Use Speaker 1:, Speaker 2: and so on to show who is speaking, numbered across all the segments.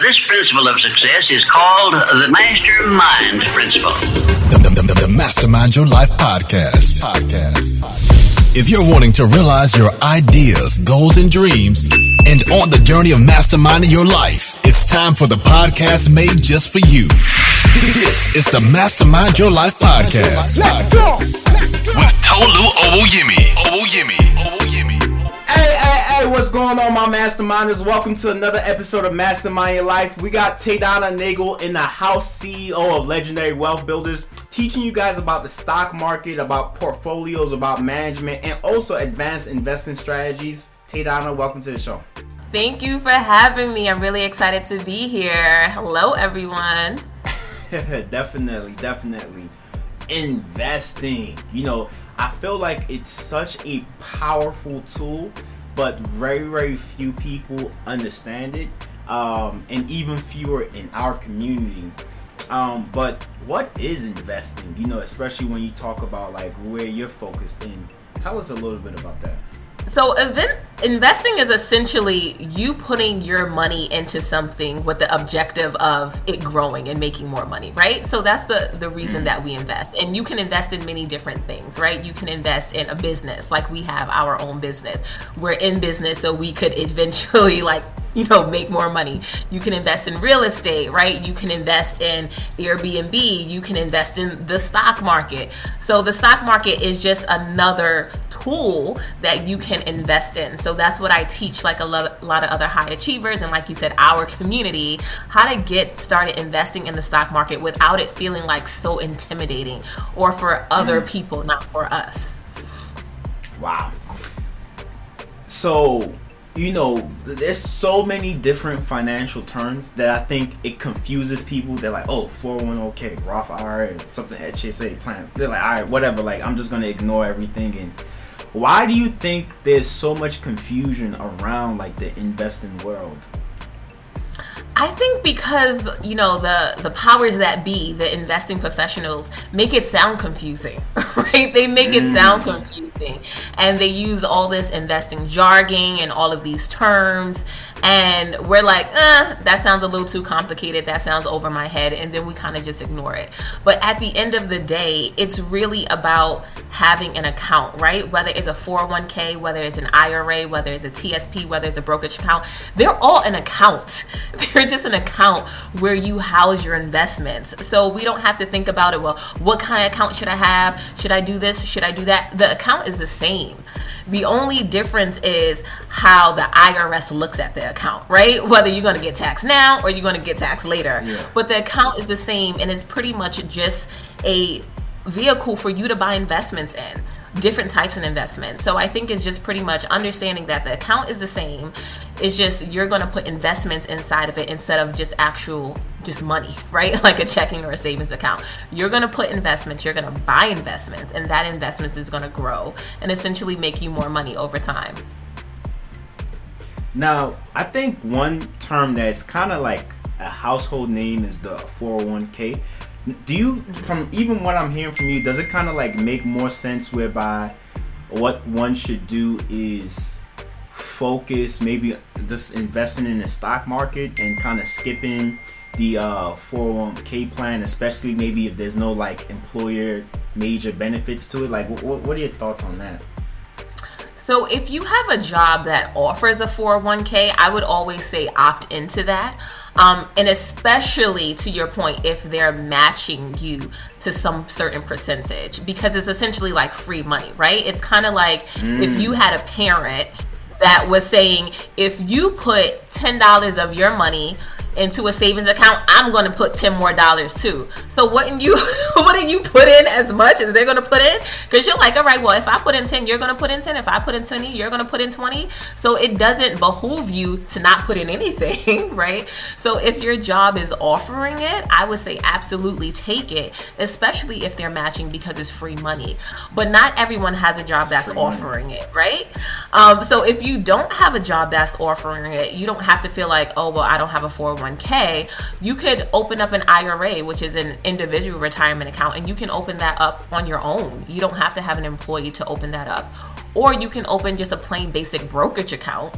Speaker 1: This principle of success is called the mastermind principle.
Speaker 2: The, the, the, the Mastermind Your Life podcast. Podcast. If you're wanting to realize your ideas, goals, and dreams, and on the journey of masterminding your life, it's time for the podcast made just for you. This is the Mastermind Your Life podcast.
Speaker 3: Let's go. Let's go.
Speaker 2: With Tolu Owoyemi. Owoyemi.
Speaker 3: What's going on, my masterminders? Welcome to another episode of Mastermind Your Life. We got Taydana Nagel in the house, CEO of Legendary Wealth Builders, teaching you guys about the stock market, about portfolios, about management, and also advanced investing strategies. Taydana, welcome to the show.
Speaker 4: Thank you for having me. I'm really excited to be here. Hello, everyone.
Speaker 3: definitely, definitely. Investing. You know, I feel like it's such a powerful tool, but very, very few people understand it, um, and even fewer in our community. Um, but what is investing? You know, especially when you talk about like where you're focused in. Tell us a little bit about that.
Speaker 4: So, event investing is essentially you putting your money into something with the objective of it growing and making more money, right? So that's the the reason that we invest. And you can invest in many different things, right? You can invest in a business, like we have our own business. We're in business so we could eventually like you know make more money. You can invest in real estate right? You can invest in airbnb. You can invest in the stock market. So the stock market is just another tool that you can invest in. So that's what i teach like a lot, of other high achievers and like you said our community how to get started investing in the stock market without it feeling like so intimidating or for other people not for us.
Speaker 3: Wow. So, you know, there's so many different financial terms that I think it confuses people. They're like, oh, 401k, Roth IRA, something HSA plan. They're like, all right, whatever. Like, I'm just gonna ignore everything. And why do you think there's so much confusion around like the investing world?
Speaker 4: I think because you know the the powers that be, the investing professionals, make it sound confusing, right? They make it sound mm. confusing, and they use all this investing jargon and all of these terms, and we're like, eh, that sounds a little too complicated. That sounds over my head, and then we kind of just ignore it. But at the end of the day, it's really about having an account, right? Whether it's a 401k, whether it's an IRA, whether it's a TSP, whether it's a brokerage account, they're all an account. They're just an account where you house your investments. So we don't have to think about it. Well, what kind of account should I have? Should I do this? Should I do that? The account is the same. The only difference is how the IRS looks at the account, right? Whether you're going to get taxed now or you're going to get taxed later.
Speaker 3: Yeah.
Speaker 4: But the account is the same and it's pretty much just a vehicle for you to buy investments in different types of investments. So I think it's just pretty much understanding that the account is the same. It's just you're going to put investments inside of it instead of just actual just money, right? Like a checking or a savings account. You're going to put investments, you're going to buy investments and that investments is going to grow and essentially make you more money over time.
Speaker 3: Now, I think one term that's kind of like a household name is the 401k. Do you, from even what I'm hearing from you, does it kind of like make more sense whereby what one should do is focus maybe just investing in the stock market and kind of skipping the uh, 401k plan, especially maybe if there's no like employer major benefits to it? Like, what, what are your thoughts on that?
Speaker 4: So if you have a job that offers a 401k, I would always say opt into that. Um, and especially to your point, if they're matching you to some certain percentage, because it's essentially like free money, right? It's kind of like if you had a parent that was saying, if you put $10 of your money into a savings account, I'm going to put 10 more dollars too. So wouldn't you wouldn't you put in as much as they're going to put in? Cuz you're like, "All right, well, if I put in 10, you're going to put in 10. If I put in 20, you're going to put in 20." So it doesn't behoove you to not put in anything, right? So if your job is offering it, I would say absolutely take it, especially if they're matching because it's free money. But not everyone has a job that's offering it, right? Um, so if you don't have a job that's offering it, you don't have to feel like, oh, well, I don't have a 401k. You could open up an IRA, which is an individual retirement account, and you can open that up on your own. You don't have to have an employee to open that up. Or you can open just a plain basic brokerage account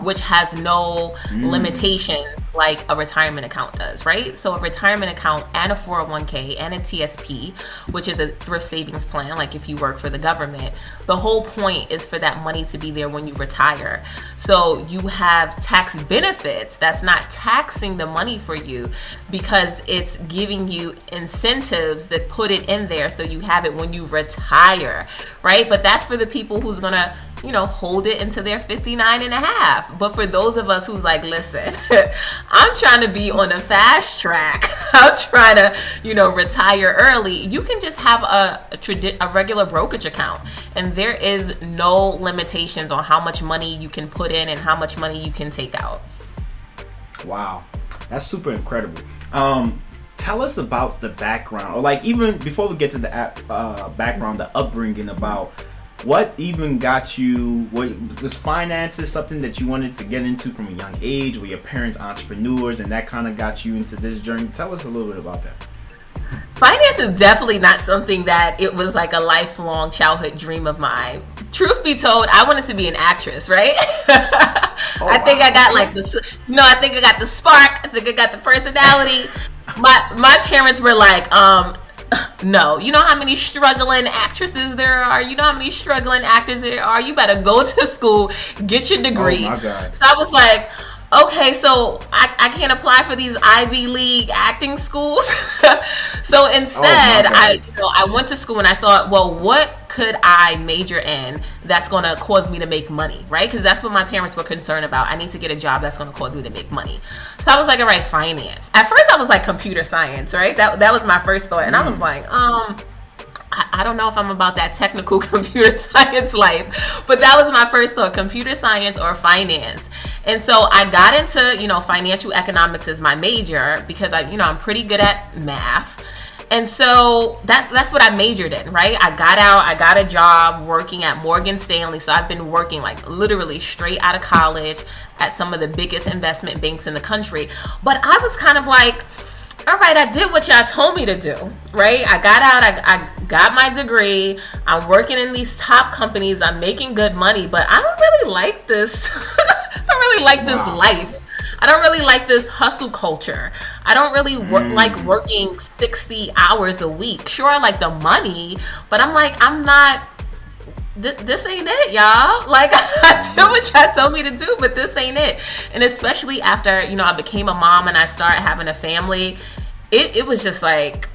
Speaker 4: which has no mm. limitations like a retirement account does, right? So a retirement account and a 401k and a TSP, which is a thrift savings plan, like if you work for the government, the whole point is for that money to be there when you retire. So you have tax benefits that's not taxing the money for you because it's giving you incentives that put it in there so you have it when you retire, right? But that's for the people who's to you know, hold it until they're 59 and a half. But for those of us who's like, listen, I'm trying to be on a fast track. I'm trying to, you know, retire early. You can just have a, a, tradi- a regular brokerage account. And there is no limitations on how much money you can put in and how much money you can take out.
Speaker 3: Wow. That's super incredible. Um, tell us about the background or like even before we get to the uh, background the upbringing about what even got you what was finances something that you wanted to get into from a young age? Were your parents entrepreneurs and that kind of got you into this journey? Tell us a little bit about that.
Speaker 4: Finance is definitely not something that it was like a lifelong childhood dream of mine. Truth be told i wanted to be an actress right? Oh, i think wow. i got like the no i think i got the spark. I think i got the personality. My my parents were like um no. You know how many struggling actresses there are? You know how many struggling actors there are? You better go to school, get your oh, degree. Oh my God. So I was like, okay, so I, I can't apply for these Ivy League acting schools. so oh, instead, oh I you know, I went to school and I thought, well, what could I major in that's going to cause me to make money, right? Because that's what my parents were concerned about. I need to get a job that's going to cause me to make money. So I was like, all right, finance. At first, I was like computer science, right? That that was my first thought, and. I was mm. like, um. I, don't know if I'm about that technical computer science life, but that was my first thought computer science or finance. And so I got into, you know, financial economics as my major because I, you know, I'm pretty good at math. And so that's that's what I majored in, right? I got out, I got a job working at Morgan Stanley. So I've been working like literally straight out of college at some of the biggest investment banks in the country. But I was kind of like, all right, I did what y'all told me to do, right? I got out, I, I got my degree, I'm working in these top companies, I'm making good money, but I don't really like this. I don't really like this wow. life. I don't really like this hustle culture. I don't really work, mm. like working 60 hours a week. Sure, I like the money, but I'm like, I'm not. Th- this ain't it, y'all. Like I did what y'all told me to do, but this ain't it. And especially after you know I became a mom and I started having a family, it, it was just like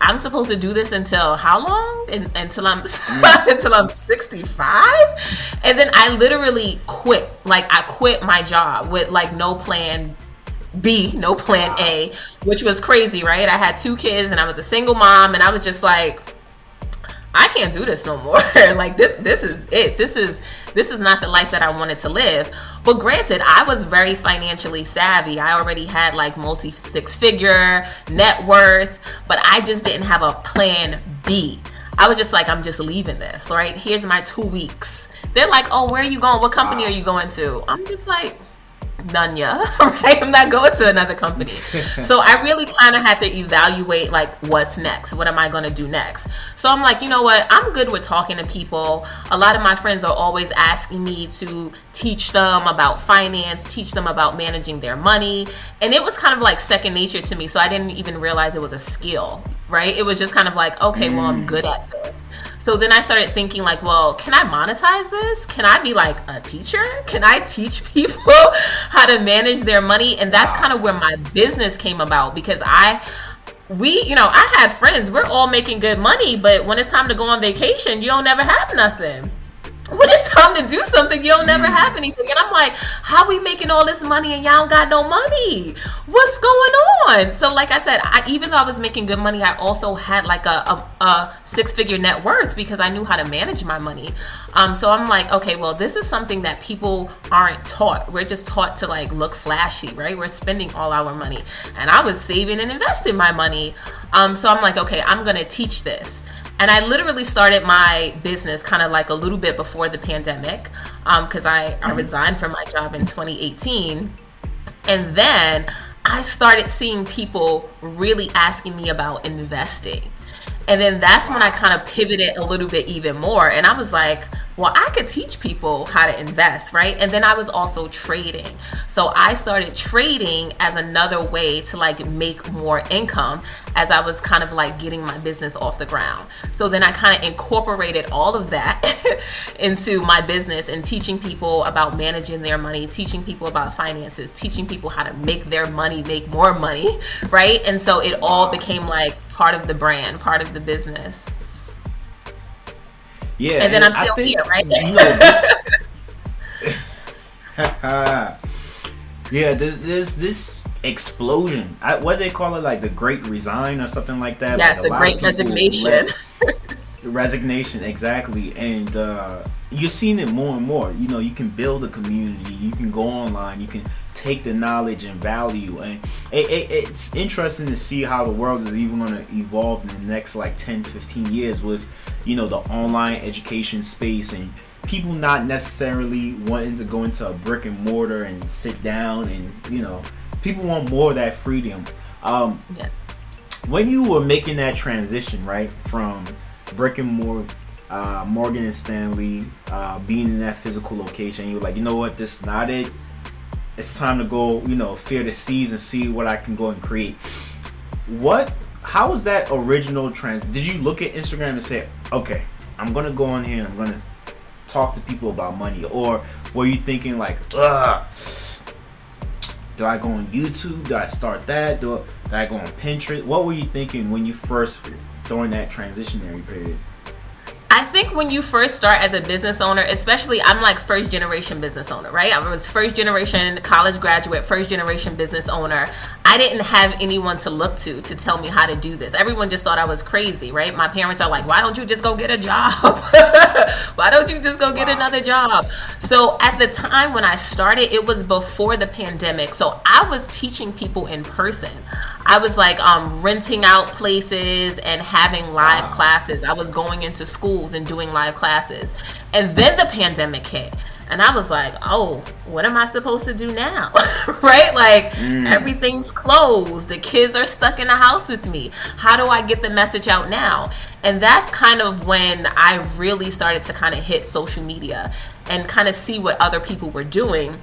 Speaker 4: I'm supposed to do this until how long? In, until I'm mm. until I'm 65, and then I literally quit. Like I quit my job with like no plan B, no plan A, which was crazy, right? I had two kids and I was a single mom, and I was just like, I can't do this no more. like this this is it. This is this is not the life that I wanted to live. But granted, I was very financially savvy. I already had like multi six figure net worth, but I just didn't have a plan B. I was just like, I'm just leaving this, right? Here's my two weeks. They're like, oh, where are you going? What company wow. are you going to? I'm just like, Nunya, right? I'm not going to another company. so I really kind of had to evaluate like what's next. What am I going to do next? So I'm like, you know what? I'm good with talking to people. A lot of my friends are always asking me to teach them about finance, teach them about managing their money. And it was kind of like second nature to me. So I didn't even realize it was a skill, right? It was just kind of like, okay, well, I'm mm. good at this. So then I started thinking like, well, can I monetize this? Can I be like a teacher? Can I teach people how to manage their money? And that's kind of where my business came about because I we, you know, I had friends, we're all making good money, but when it's time to go on vacation, you don't never have nothing when it's time to do something, you'll never mm. have anything. And I'm like, how we making all this money and y'all don't got no money? What's going on? So, like I said, I, even though I was making good money, I also had like a, a, a six figure net worth because I knew how to manage my money. Um, so I'm like, okay, well, this is something that people aren't taught. We're just taught to like look flashy, right? We're spending all our money. And I was saving and investing my money. Um, so I'm like, okay, I'm going to teach this. And I literally started my business kind of like a little bit before the pandemic because um, I, I mm-hmm. resigned from my job in 2018. And then I started seeing people really asking me about investing. And then that's when I kind of pivoted a little bit even more. And I was like, well, I could teach people how to invest, right? And then I was also trading. So I started trading as another way to like make more income as I was kind of like getting my business off the ground. So then I kind of incorporated all of that into my business and teaching people about managing their money, teaching people about finances, teaching people how to make their money make more money, right? And so it all became like part of the brand, part of the business.
Speaker 3: Yeah,
Speaker 4: and then I'm still think, here, right? You know,
Speaker 3: this, yeah, there's, there's this explosion. I, what do they call it? Like the Great Resign or something like that.
Speaker 4: Yes,
Speaker 3: like
Speaker 4: the Great Resignation.
Speaker 3: resignation, exactly. And uh, you're seeing it more and more. You know, you can build a community. You can go online. You can take the knowledge and value. And it, it, it's interesting to see how the world is even going to evolve in the next like 10, 15 years with you know the online education space and people not necessarily wanting to go into a brick and mortar and sit down and you know people want more of that freedom um, yeah. when you were making that transition right from brick and mortar uh, morgan and stanley uh, being in that physical location you were like you know what this is not it it's time to go you know fear the seas and see what i can go and create what how was that original trans? Did you look at Instagram and say, okay, I'm gonna go on here, I'm gonna talk to people about money, or were you thinking like, ugh, do I go on YouTube? Do I start that? Do, do I go on Pinterest? What were you thinking when you first during that transitionary period?
Speaker 4: I think when you first start as a business owner, especially I'm like first generation business owner, right? I was first generation college graduate, first generation business owner. I didn't have anyone to look to to tell me how to do this. Everyone just thought I was crazy, right? My parents are like, "Why don't you just go get a job? Why don't you just go get wow. another job?" So at the time when I started, it was before the pandemic. So I was teaching people in person. I was like um, renting out places and having live wow. classes. I was going into schools and doing live classes. And then the pandemic hit. And I was like, oh, what am I supposed to do now? right? Like, mm. everything's closed. The kids are stuck in the house with me. How do I get the message out now? And that's kind of when I really started to kind of hit social media and kind of see what other people were doing.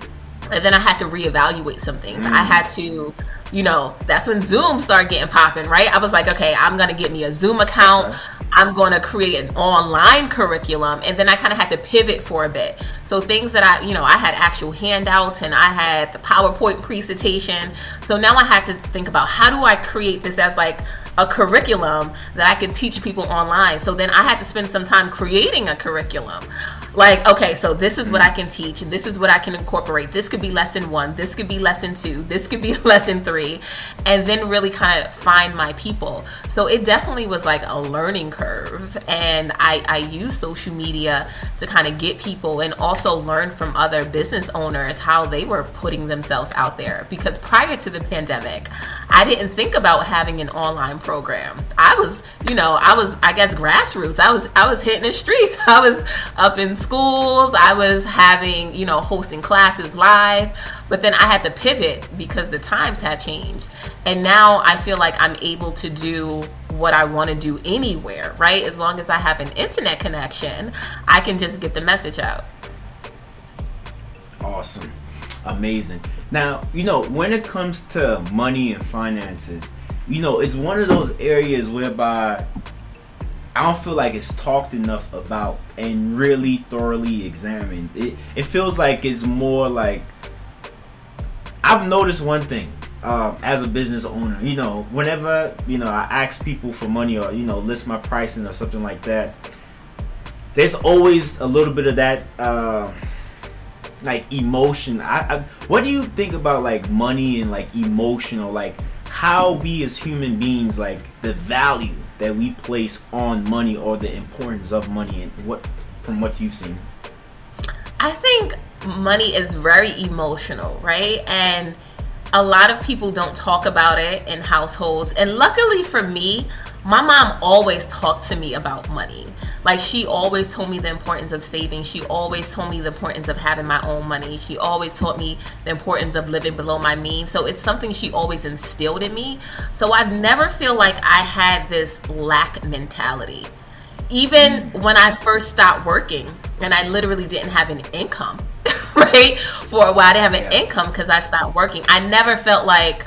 Speaker 4: And then I had to reevaluate some things. Mm. I had to you know, that's when Zoom started getting popping, right? I was like, okay, I'm gonna get me a Zoom account. I'm going to create an online curriculum. And then I kind of had to pivot for a bit. So things that I, you know, I had actual handouts and I had the PowerPoint presentation. So now I had to think about how do I create this as like a curriculum that I can teach people online. So then I had to spend some time creating a curriculum. Like, okay, so this is what mm. I can teach, this is what I can incorporate. This could be lesson one, this could be lesson two, this could be lesson three, and then really kind of find my people. So it definitely was like a learning curve. And I, I use social media to kind of get people and also learn from other business owners how they were putting themselves out there. Because prior to the pandemic, I didn't think about having an online program. I was, you know, I was, I guess, grassroots. I was, I was hitting the streets. I was up in schools. I was having, you know, hosting classes live. But then I had to pivot because the times had changed. And now I feel like I'm able to do what I want to do anywhere, right? As long as I have an internet connection, I can just get the message out.
Speaker 3: Awesome. Amazing. Now, you know, when it comes to money and finances, you know, it's one of those areas whereby I don't feel like it's talked enough about and really thoroughly examined. It it feels like it's more like I've noticed one thing um, as a business owner. You know, whenever you know I ask people for money or you know list my pricing or something like that, there's always a little bit of that. Uh, like emotion I, I what do you think about like money and like emotional like how we as human beings like the value that we place on money or the importance of money and what from what you've seen?
Speaker 4: I think money is very emotional right? And a lot of people don't talk about it in households. And luckily for me my mom always talked to me about money. Like she always told me the importance of saving. She always told me the importance of having my own money. She always taught me the importance of living below my means. So it's something she always instilled in me. So I've never feel like I had this lack mentality. Even when I first stopped working and I literally didn't have an income, right? For a while I didn't have an yeah. income because I stopped working. I never felt like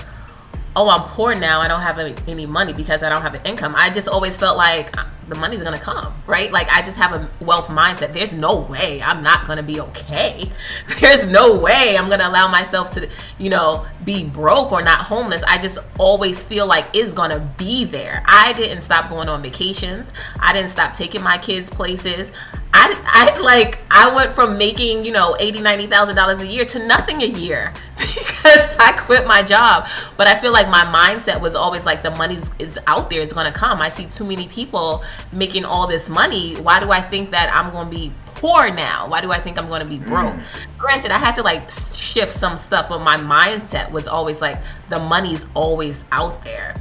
Speaker 4: oh, I'm poor now. I don't have any money because I don't have an income. I just always felt like the money's gonna come, right? Like I just have a wealth mindset. There's no way I'm not gonna be okay. There's no way I'm gonna allow myself to, you know, be broke or not homeless. I just always feel like it's gonna be there. I didn't stop going on vacations. I didn't stop taking my kids places. I, I like I went from making you know eighty ninety thousand dollars a year to nothing a year because I quit my job. But I feel like my mindset was always like the money is out there, it's gonna come. I see too many people making all this money. Why do I think that I'm gonna be poor now? Why do I think I'm gonna be broke? Mm. Granted, I had to like shift some stuff, but my mindset was always like the money's always out there.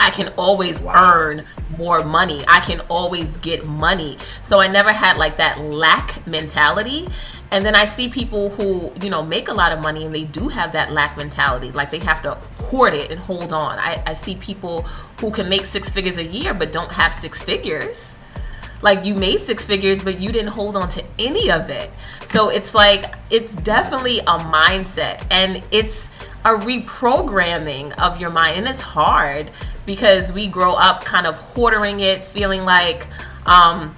Speaker 4: I can always wow. earn more money. I can always get money. So I never had like that lack mentality. And then I see people who, you know, make a lot of money and they do have that lack mentality. Like they have to hoard it and hold on. I, I see people who can make six figures a year but don't have six figures. Like you made six figures, but you didn't hold on to any of it. So it's like, it's definitely a mindset. And it's, a reprogramming of your mind and it's hard because we grow up kind of hoarding it feeling like um,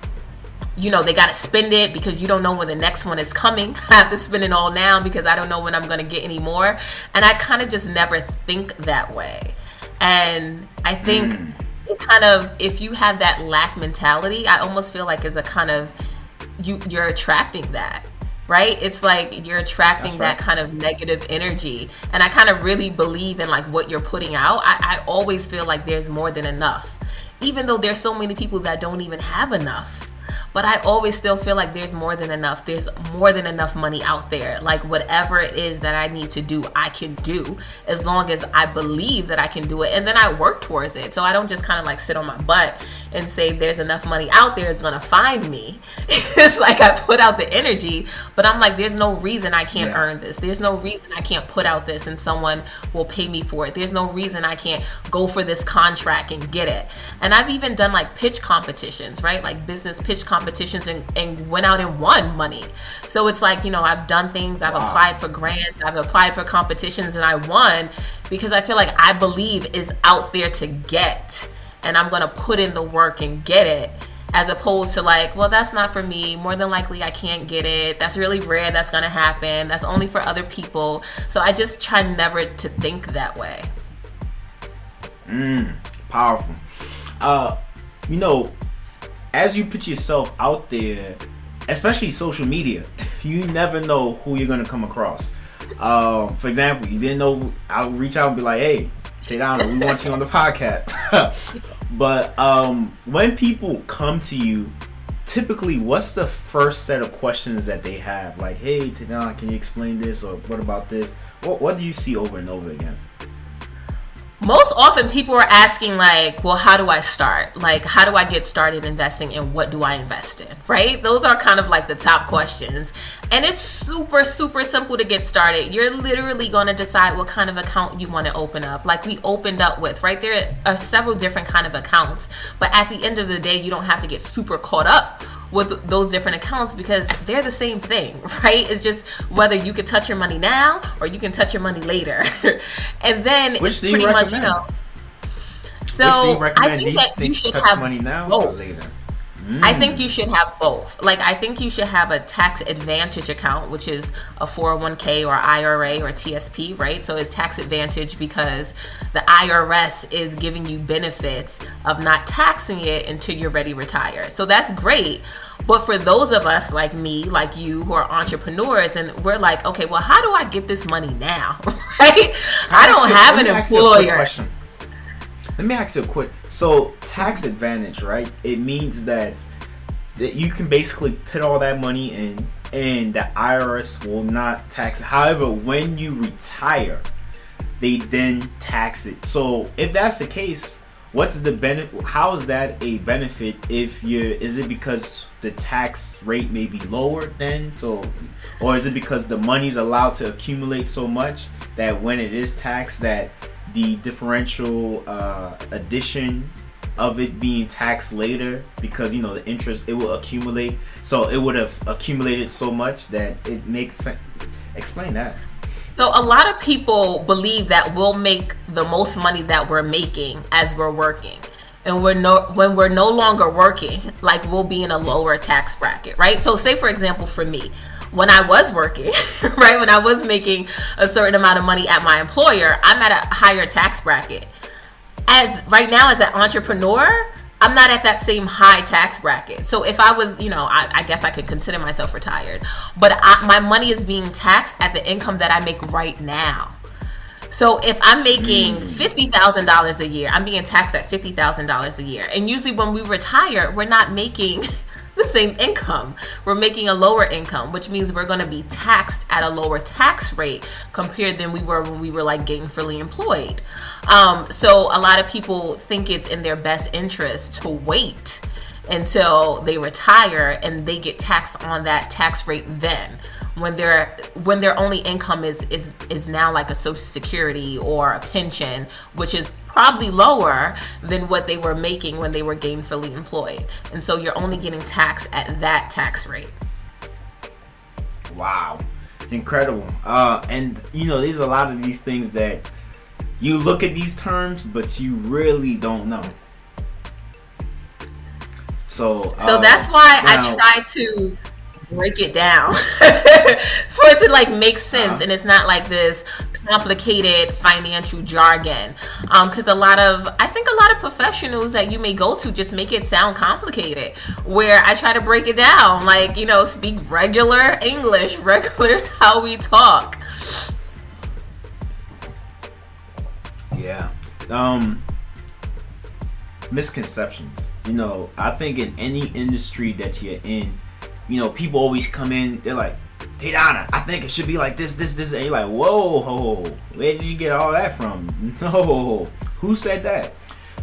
Speaker 4: you know they got to spend it because you don't know when the next one is coming. I have to spend it all now because i don't know when i'm going to get any more. And i kind of just never think that way. And i think mm. it kind of if you have that lack mentality i almost feel like it's a kind of you you're attracting that right? It's like you're attracting right. that kind of negative energy. And I kind of really believe in like what you're putting out. I, I always feel like there's more than enough. Even though there's so many people that don't even have enough but I always still feel like there's more than enough. There's more than enough money out there. Like whatever it is that I need to do, I can do as long as I believe that I can do it. And then I work towards it. So I don't just kind of like sit on my butt and say there's enough money out there, it's gonna find me. it's like I put out the energy, but I'm like, there's no reason I can't yeah. earn this. There's no reason I can't put out this and someone will pay me for it. There's no reason I can't go for this contract and get it. And I've even done like pitch competitions, right? Like business pitch competitions competitions and, and went out and won money. So it's like, you know, I've done things, I've wow. applied for grants, I've applied for competitions and I won because I feel like I believe is out there to get and I'm going to put in the work and get it as opposed to like, well, that's not for me. More than likely, I can't get it. That's really rare. That's going to happen. That's only for other people. So I just try never to think that way.
Speaker 3: Mm, powerful. Uh, you know, as you put yourself out there, especially social media, you never know who you're gonna come across. Um, for example, you didn't know I'll reach out and be like, "Hey, Tadana, we want you on the podcast." but um, when people come to you, typically, what's the first set of questions that they have? Like, "Hey, Tadana, can you explain this?" or "What about this?" What What do you see over and over again?
Speaker 4: Most often people are asking like well how do i start? Like how do i get started investing and what do i invest in right? Those are kind of like the top questions. And it's super super simple to get started. You're literally going to decide what kind of account you want to open up like we opened up with right? There are several different kind of accounts but at the end of the day you don't have to get super caught up with those different accounts because they're the same thing, right? It's just whether you can touch your money now or you can touch your money later. and then
Speaker 3: Which
Speaker 4: it's pretty much, you know. So I think that you should have
Speaker 3: money now
Speaker 4: or later. Mm. I think you should have both. Like, I think you should have a tax advantage account, which is a 401k or IRA or TSP, right? So it's tax advantage because the IRS is giving you benefits of not taxing it until you're ready to retire. So that's great. But for those of us like me, like you, who are entrepreneurs, and we're like, okay, well, how do I get this money now, right? I, I don't have an employer.
Speaker 3: Let me ask you a quick. So tax advantage, right? It means that that you can basically put all that money in, and the IRS will not tax. It. However, when you retire, they then tax it. So if that's the case, what's the benefit? How is that a benefit if you? Is it because the tax rate may be lower then? So, or is it because the money's allowed to accumulate so much that when it is taxed, that the differential uh, addition of it being taxed later because you know the interest it will accumulate so it would have accumulated so much that it makes sense explain that
Speaker 4: so a lot of people believe that we'll make the most money that we're making as we're working. And we're no when we're no longer working, like we'll be in a lower tax bracket, right? So say for example for me, when I was working, right, when I was making a certain amount of money at my employer, I'm at a higher tax bracket. As right now as an entrepreneur, I'm not at that same high tax bracket. So if I was, you know, I, I guess I could consider myself retired, but I, my money is being taxed at the income that I make right now. So if I'm making mm. fifty thousand dollars a year, I'm being taxed at fifty thousand dollars a year. And usually when we retire, we're not making the same income. We're making a lower income, which means we're going to be taxed at a lower tax rate compared than we were when we were like gainfully employed. Um, so a lot of people think it's in their best interest to wait until they retire and they get taxed on that tax rate then when their when their only income is is is now like a social security or a pension which is probably lower than what they were making when they were gainfully employed. And so you're only getting taxed at that tax rate.
Speaker 3: Wow. Incredible. Uh, and, you know, there's a lot of these things that you look at these terms, but you really don't know. So,
Speaker 4: so uh, that's why now, I try to break it down. For it to like make sense and it's not like this complicated financial jargon. Because um, a lot of i think a lot of professionals that you may go to just make it sound complicated where i try to break it down like you know speak regular english regular how we talk.
Speaker 3: Yeah. Um misconceptions. You know i think in any industry that you're in you know people always come in they're like hey Donna, I think it should be like this, this, this. And you're like, whoa, where did you get all that from? No, who said that?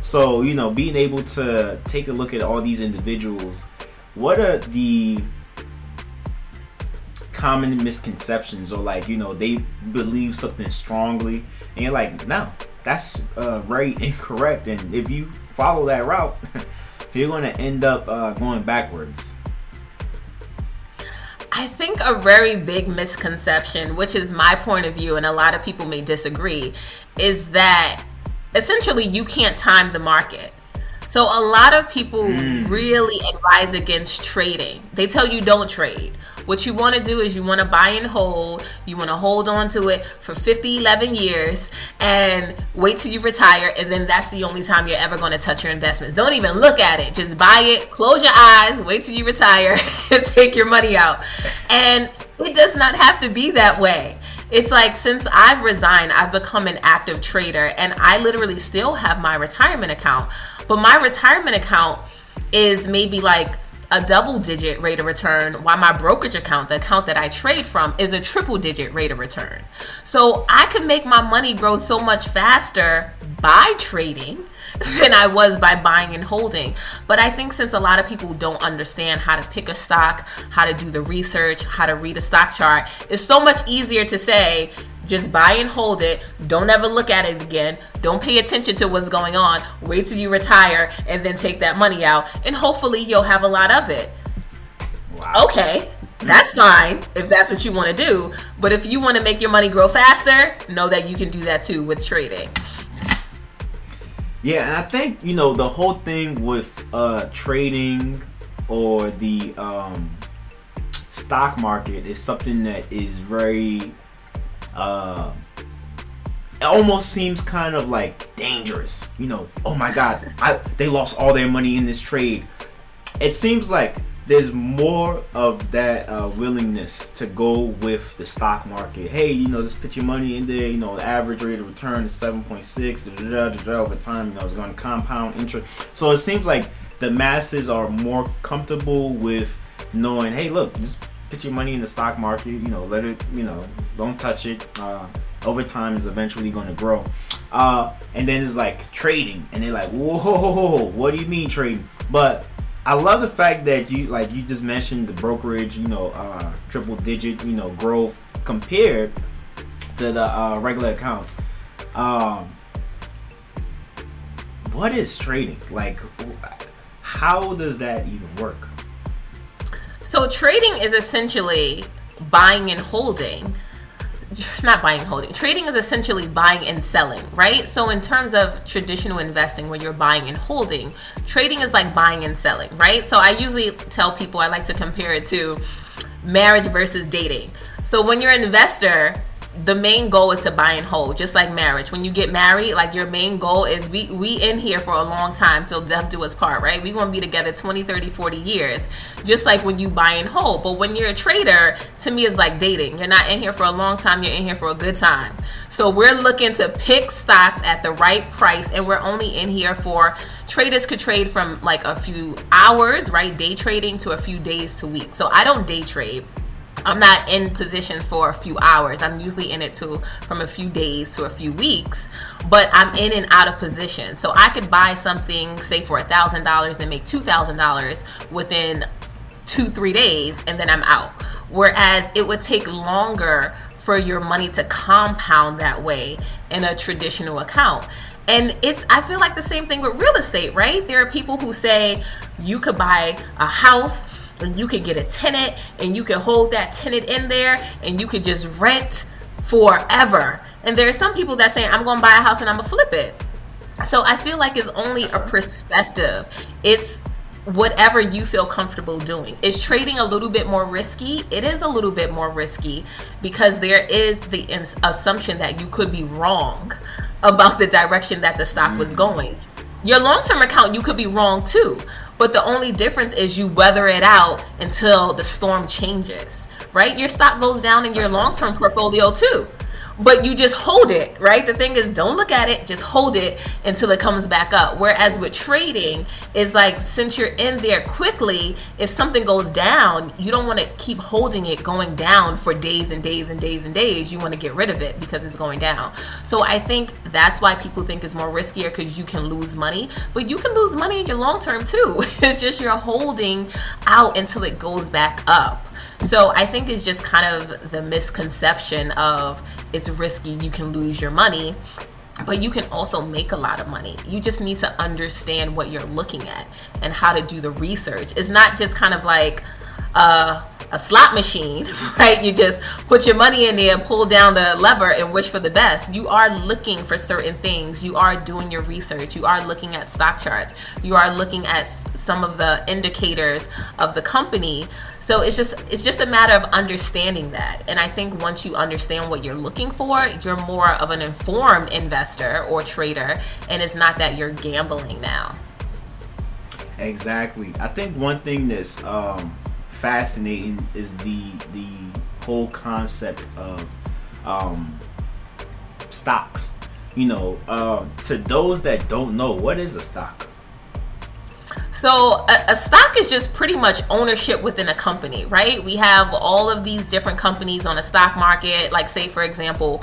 Speaker 3: So, you know, being able to take a look at all these individuals, what are the common misconceptions or like, you know, they believe something strongly and you're like, no, that's uh, very incorrect. And if you follow that route, you're going to end up uh, going backwards.
Speaker 4: I think a very big misconception, which is my point of view, and a lot of people may disagree, is that essentially you can't time the market. So a lot of people mm. really advise against trading. They tell you don't trade. What you want to do is you want to buy and hold. You want to hold on to it for 50, 11 years and wait till you retire. And then that's the only time you're ever going to touch your investments. Don't even look at it. Just buy it, close your eyes, wait till you retire, and take your money out. And it does not have to be that way it's like since I've resigned, I've become an active trader and I literally still have my retirement account. But my retirement account is maybe like a double digit rate of return while my brokerage account the account that i trade from is a triple digit rate of return so i can make my money grow so much faster by trading than I was by buying and holding. But I think since a lot of people don't understand how to pick a stock, how to do the research, how to read a stock chart, it's so much easier to say, just buy and hold it. Don't ever look at it again. Don't pay attention to what's going on. Wait till you retire and then take that money out. And hopefully you'll have a lot of it. Wow. Okay, that's fine if that's what you want to do. But if you want to make your money grow faster, know that you can do that too with trading.
Speaker 3: Yeah, and I think you know the whole thing with uh, trading or the um, stock market is something that is very uh, it almost seems kind of like dangerous. You know, oh my God, I, they lost all their money in this trade. It seems like there's more of that uh, willingness to go with the stock market. Hey, you know, just put your money in there. You know, the average rate of return is 7.6 da, da, da, over time. You know, it's going to compound interest. So it seems like the masses are more comfortable with knowing, hey, look, just put your money in the stock market. You know, let it. You know, don't touch it. Uh, over time is eventually going to grow. Uh, and then it's like trading, and they're like, whoa, what do you mean trading? But I love the fact that you like you just mentioned the brokerage, you know, uh, triple digit, you know, growth compared to the uh, regular accounts. Um, what is trading? Like, how does that even work?
Speaker 4: So trading is essentially buying and holding. Not buying and holding. Trading is essentially buying and selling right? So in terms of traditional investing where you're buying and holding trading is like buying and selling right? So i usually tell people i like to compare it to marriage versus dating. So when you're an investor the main goal is to buy and hold just like marriage. When you get married like your main goal is we we in here for a long time till death do us part right? We want to be together 20 30 40 years just like when you buy and hold. But when you're a trader to me it's like dating. You're not in here for a long time you're in here for a good time. So we're looking to pick stocks at the right price and we're only in here for traders could trade from like a few hours right? Day trading to a few days to weeks. So i don't day trade I'm not in position for a few hours. I'm usually in it to from a few days to a few weeks, but I'm in and out of position. So I could buy something, say for a thousand dollars, and make two thousand dollars within two three days, and then I'm out. Whereas it would take longer for your money to compound that way in a traditional account. And it's I feel like the same thing with real estate, right? There are people who say you could buy a house and you could get a tenant and you can hold that tenant in there and you could just rent forever. And there are some people that say, I'm gonna buy a house and I'm gonna flip it. So I feel like it's only a perspective. It's whatever you feel comfortable doing. Is trading a little bit more risky? It is a little bit more risky because there is the assumption that you could be wrong about the direction that the stock was mm. going. Your long term account, you could be wrong too. But the only difference is you weather it out until the storm changes, right? Your stock goes down in your long term portfolio too but you just hold it, right? The thing is, don't look at it, just hold it until it comes back up. Whereas with trading, is like since you're in there quickly, if something goes down, you don't want to keep holding it going down for days and days and days and days. You want to get rid of it because it's going down. So I think that's why people think it's more riskier because you can lose money, but you can lose money in your long term too. it's just you're holding out until it goes back up. So I think it's just kind of the misconception of it's risky, you can lose your money but you can also make a lot of money. You just need to understand what you're looking at and how to do the research. It's not just kind of like uh, a slot machine, right? You just put your money in there, pull down the lever, and wish for the best. You are looking for certain things. You are doing your research. You are looking at stock charts. You are looking at some of the indicators of the company so it's just it's just a matter of understanding that. And I think once you understand what you're looking for, you're more of an informed investor or trader and it's not that you're gambling now.
Speaker 3: Exactly. I think one thing that's um, fascinating is the the whole concept of um, stocks. You know, uh, to those that don't know, what is a stock?
Speaker 4: So a, a, stock is just pretty much ownership within a company, right? We have all of these different companies on a stock market, like say for example,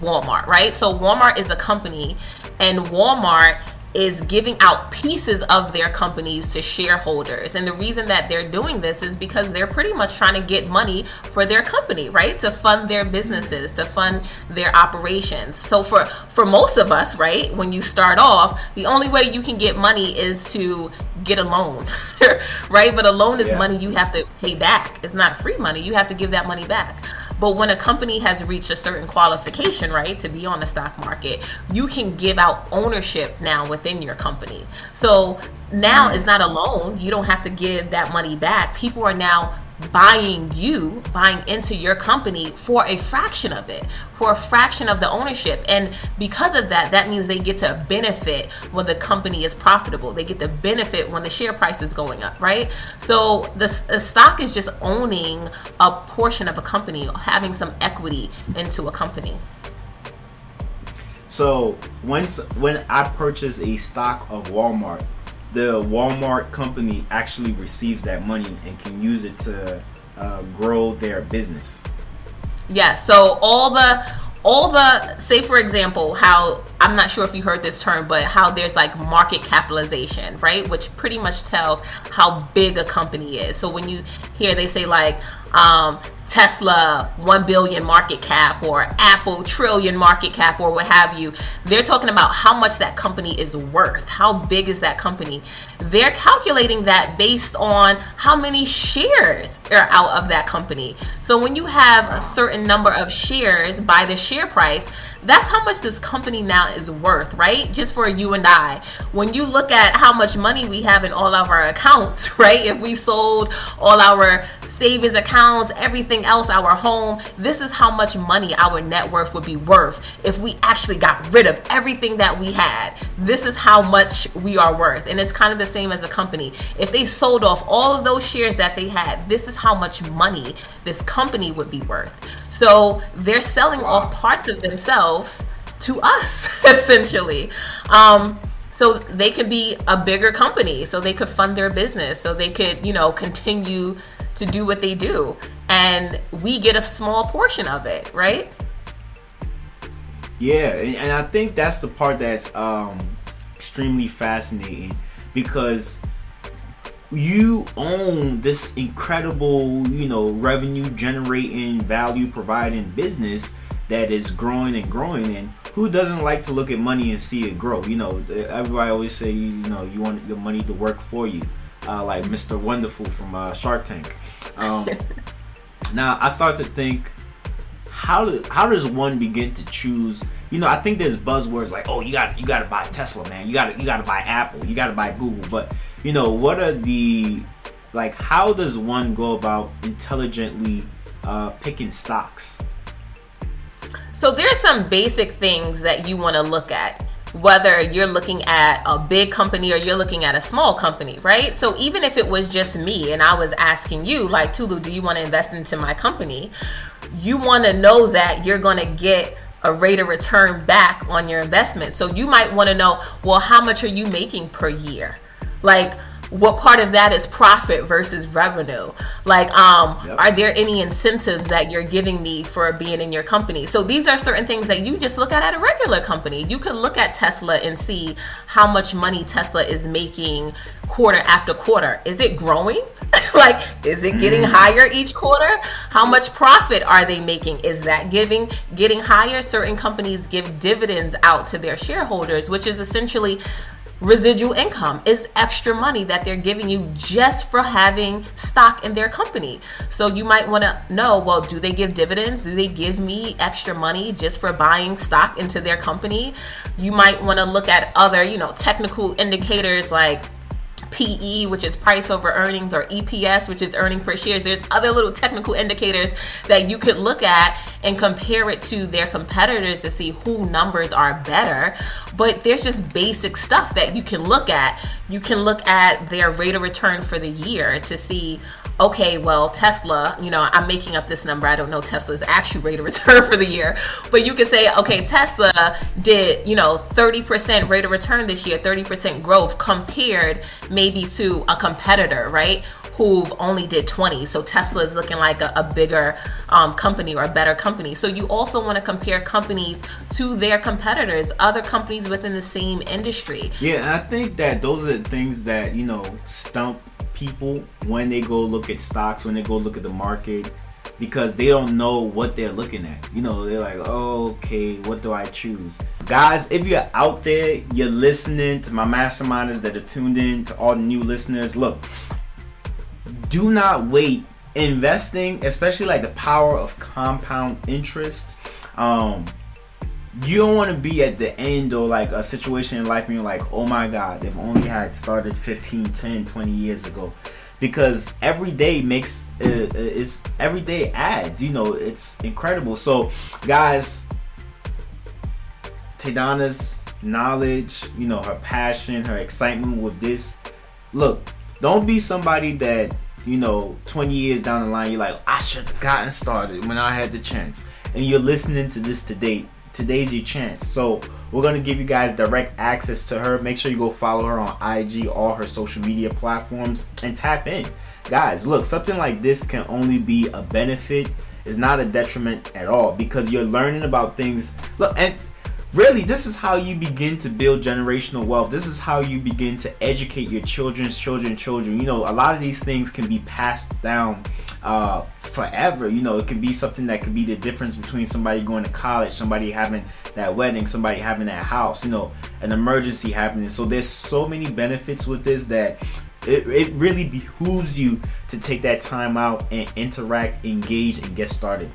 Speaker 4: Walmart, right? So Walmart is a company and Walmart is giving out pieces of their companies to shareholders. And the reason that they're doing this is because they're pretty much trying to get money for their company, right? To fund their businesses, to fund their operations. So for for most of us, right, when you start off, the only way you can get money is to get a loan, right? But a loan is yeah. money you have to pay back. It's not free money. You have to give that money back. But when a company has reached a certain qualification, right, to be on the stock market, you can give out ownership now within your company. So now mm. it's not a loan. You don't have to give that money back. People are now buying you, buying into your company for a fraction of it, for a fraction of the ownership. And because of that, that means they get to benefit when the company is profitable. They get to benefit when the share price is going up, right? So the, the stock is just owning a portion of a company, having some equity into a company.
Speaker 3: So once when I purchase a stock of Walmart, the Walmart company actually receives that money and can use it to uh, grow their business.
Speaker 4: Yeah. So all the all the say for example how i'm not sure if you heard this term but how there's like market capitalization right which pretty much tells how big a company is so when you hear they say like um, Tesla 1 billion market cap or Apple trillion market cap or what have you. They're talking about how much that company is worth. How big is that company? They're calculating that based on how many shares are out of that company. So when you have a certain number of shares by the share price, that's how much this company now is worth, right? Just for you and I. When you look at how much money we have in all of our accounts, right? If we sold all our savings accounts, everything else, our home, this is how much money our net worth would be worth if we actually got rid of everything that we had. This is how much we are worth. And it's kind of the same as a company. If they sold off all of those shares that they had, this is how much money this company would be worth. So they're selling off parts of themselves to us, essentially. Um, so they could be a bigger company, so they could fund their business, so they could, you know, continue to do what they do. And we get a small portion of it, right?
Speaker 3: Yeah, and I think that's the part that's um, extremely fascinating because you own this incredible, you know, revenue generating, value providing business that is growing and growing and who doesn't like to look at money and see it grow you know everybody always say you know you want your money to work for you uh, like mr wonderful from uh, shark tank. Um, now i start to think how do, how does one begin to choose you know i think there's buzzwords like oh you got you got to buy tesla man. You got to you got to buy apple. You got to buy google. But you know what are the like how does one go about intelligently uh, picking stocks?
Speaker 4: So there's some basic things that you want to look at whether you're looking at a big company or you're looking at a small company, right? So even if it was just me and I was asking you, like, Tolu, do you want to invest into my company? You want to know that you're going to get a rate of return back on your investment. So you might want to know, well, how much are you making per year? Like, what part of that is profit versus revenue? Like um yep. are there any incentives that you're giving me for being in your company? So these are certain things that you just look at at a regular company. You can look at tesla and see how much money tesla is making quarter after quarter. Is it growing? Like is it getting mm. higher each quarter? How much profit are they making? Is that giving getting higher? Certain companies give dividends out to their shareholders which is essentially residual income is extra money that they're giving you just for having stock in their company. So you might want to know, well, do they give dividends? Do they give me extra money just for buying stock into their company? You might want to look at other, you know, technical indicators like PE, which is price over earnings, or EPS, which is earning per shares. There's other little technical indicators that you could look at and compare it to their competitors to see who numbers are better. But there's just basic stuff that you can look at. You can look at their rate of return for the year to see okay, well, Tesla, you know, I'm making up this number. I don't know Tesla's actual rate of return for the year, but you can say, okay, Tesla did, you know, 30% rate of return this year, 30% growth compared maybe to a competitor, right? who only did 20 so tesla is looking like a, a bigger um, company or a better company so you also want to compare companies to their competitors other companies within the same industry
Speaker 3: yeah i think that those are the things that you know stump people when they go look at stocks, when they go look at the market, because they don't know what they're looking at. You know, they're like, oh, okay, what do I choose? Guys, if you're out there, you're listening to my masterminders that are tuned in, to all the new listeners, look, do not wait. Investing, especially like the power of compound interest, um, you don't want to be at the end or like a situation in life and you're like oh my god if only I had started 15 10 20 years ago. Because every day makes uh, uh every day adds you know it's incredible. So guys Tadana's knowledge you know her passion her excitement with this look don't be somebody that you know 20 years down the line you're like I should have gotten started when I had the chance. And you're listening to this today today's your chance. So we're gonna give you guys direct access to her. Make sure you go follow her on IG, all her social media platforms, and tap in. Guys, look, something like this can only be a benefit is not a detriment at all because you're learning about things. Look, and really, this is how you begin to build generational wealth. This is how you begin to educate your children's children, children. You know, a lot of these things can be passed down uh, forever. You know, it could be something that could be the difference between somebody going to college, somebody having that wedding, somebody having that house, you know, an emergency happening. So there's so many benefits with this that it, it really behooves you to take that time out and interact, engage, and get started.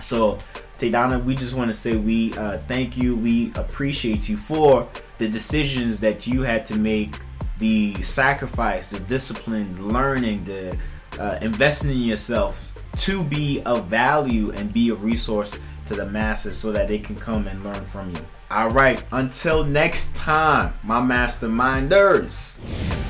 Speaker 3: So, Taydana, we just want to say we uh, thank you. We appreciate you for the decisions that you had to make, the sacrifice, the discipline, learning, the uh, investing in yourself to be of value and be a resource to the masses so that they can come and learn from you. All right, until next time, my masterminders.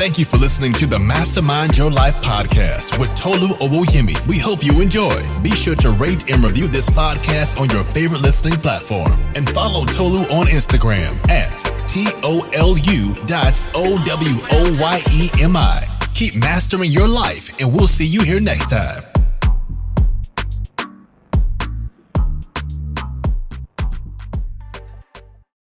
Speaker 2: Thank you for listening to the Mastermind Your Life podcast with Tolu Owoyemi. We hope you enjoy. Be sure to rate and review this podcast on your favorite listening platform and follow Tolu on Instagram at T O L U dot O W O Y E M I. Keep mastering your life, and we'll see you here next time.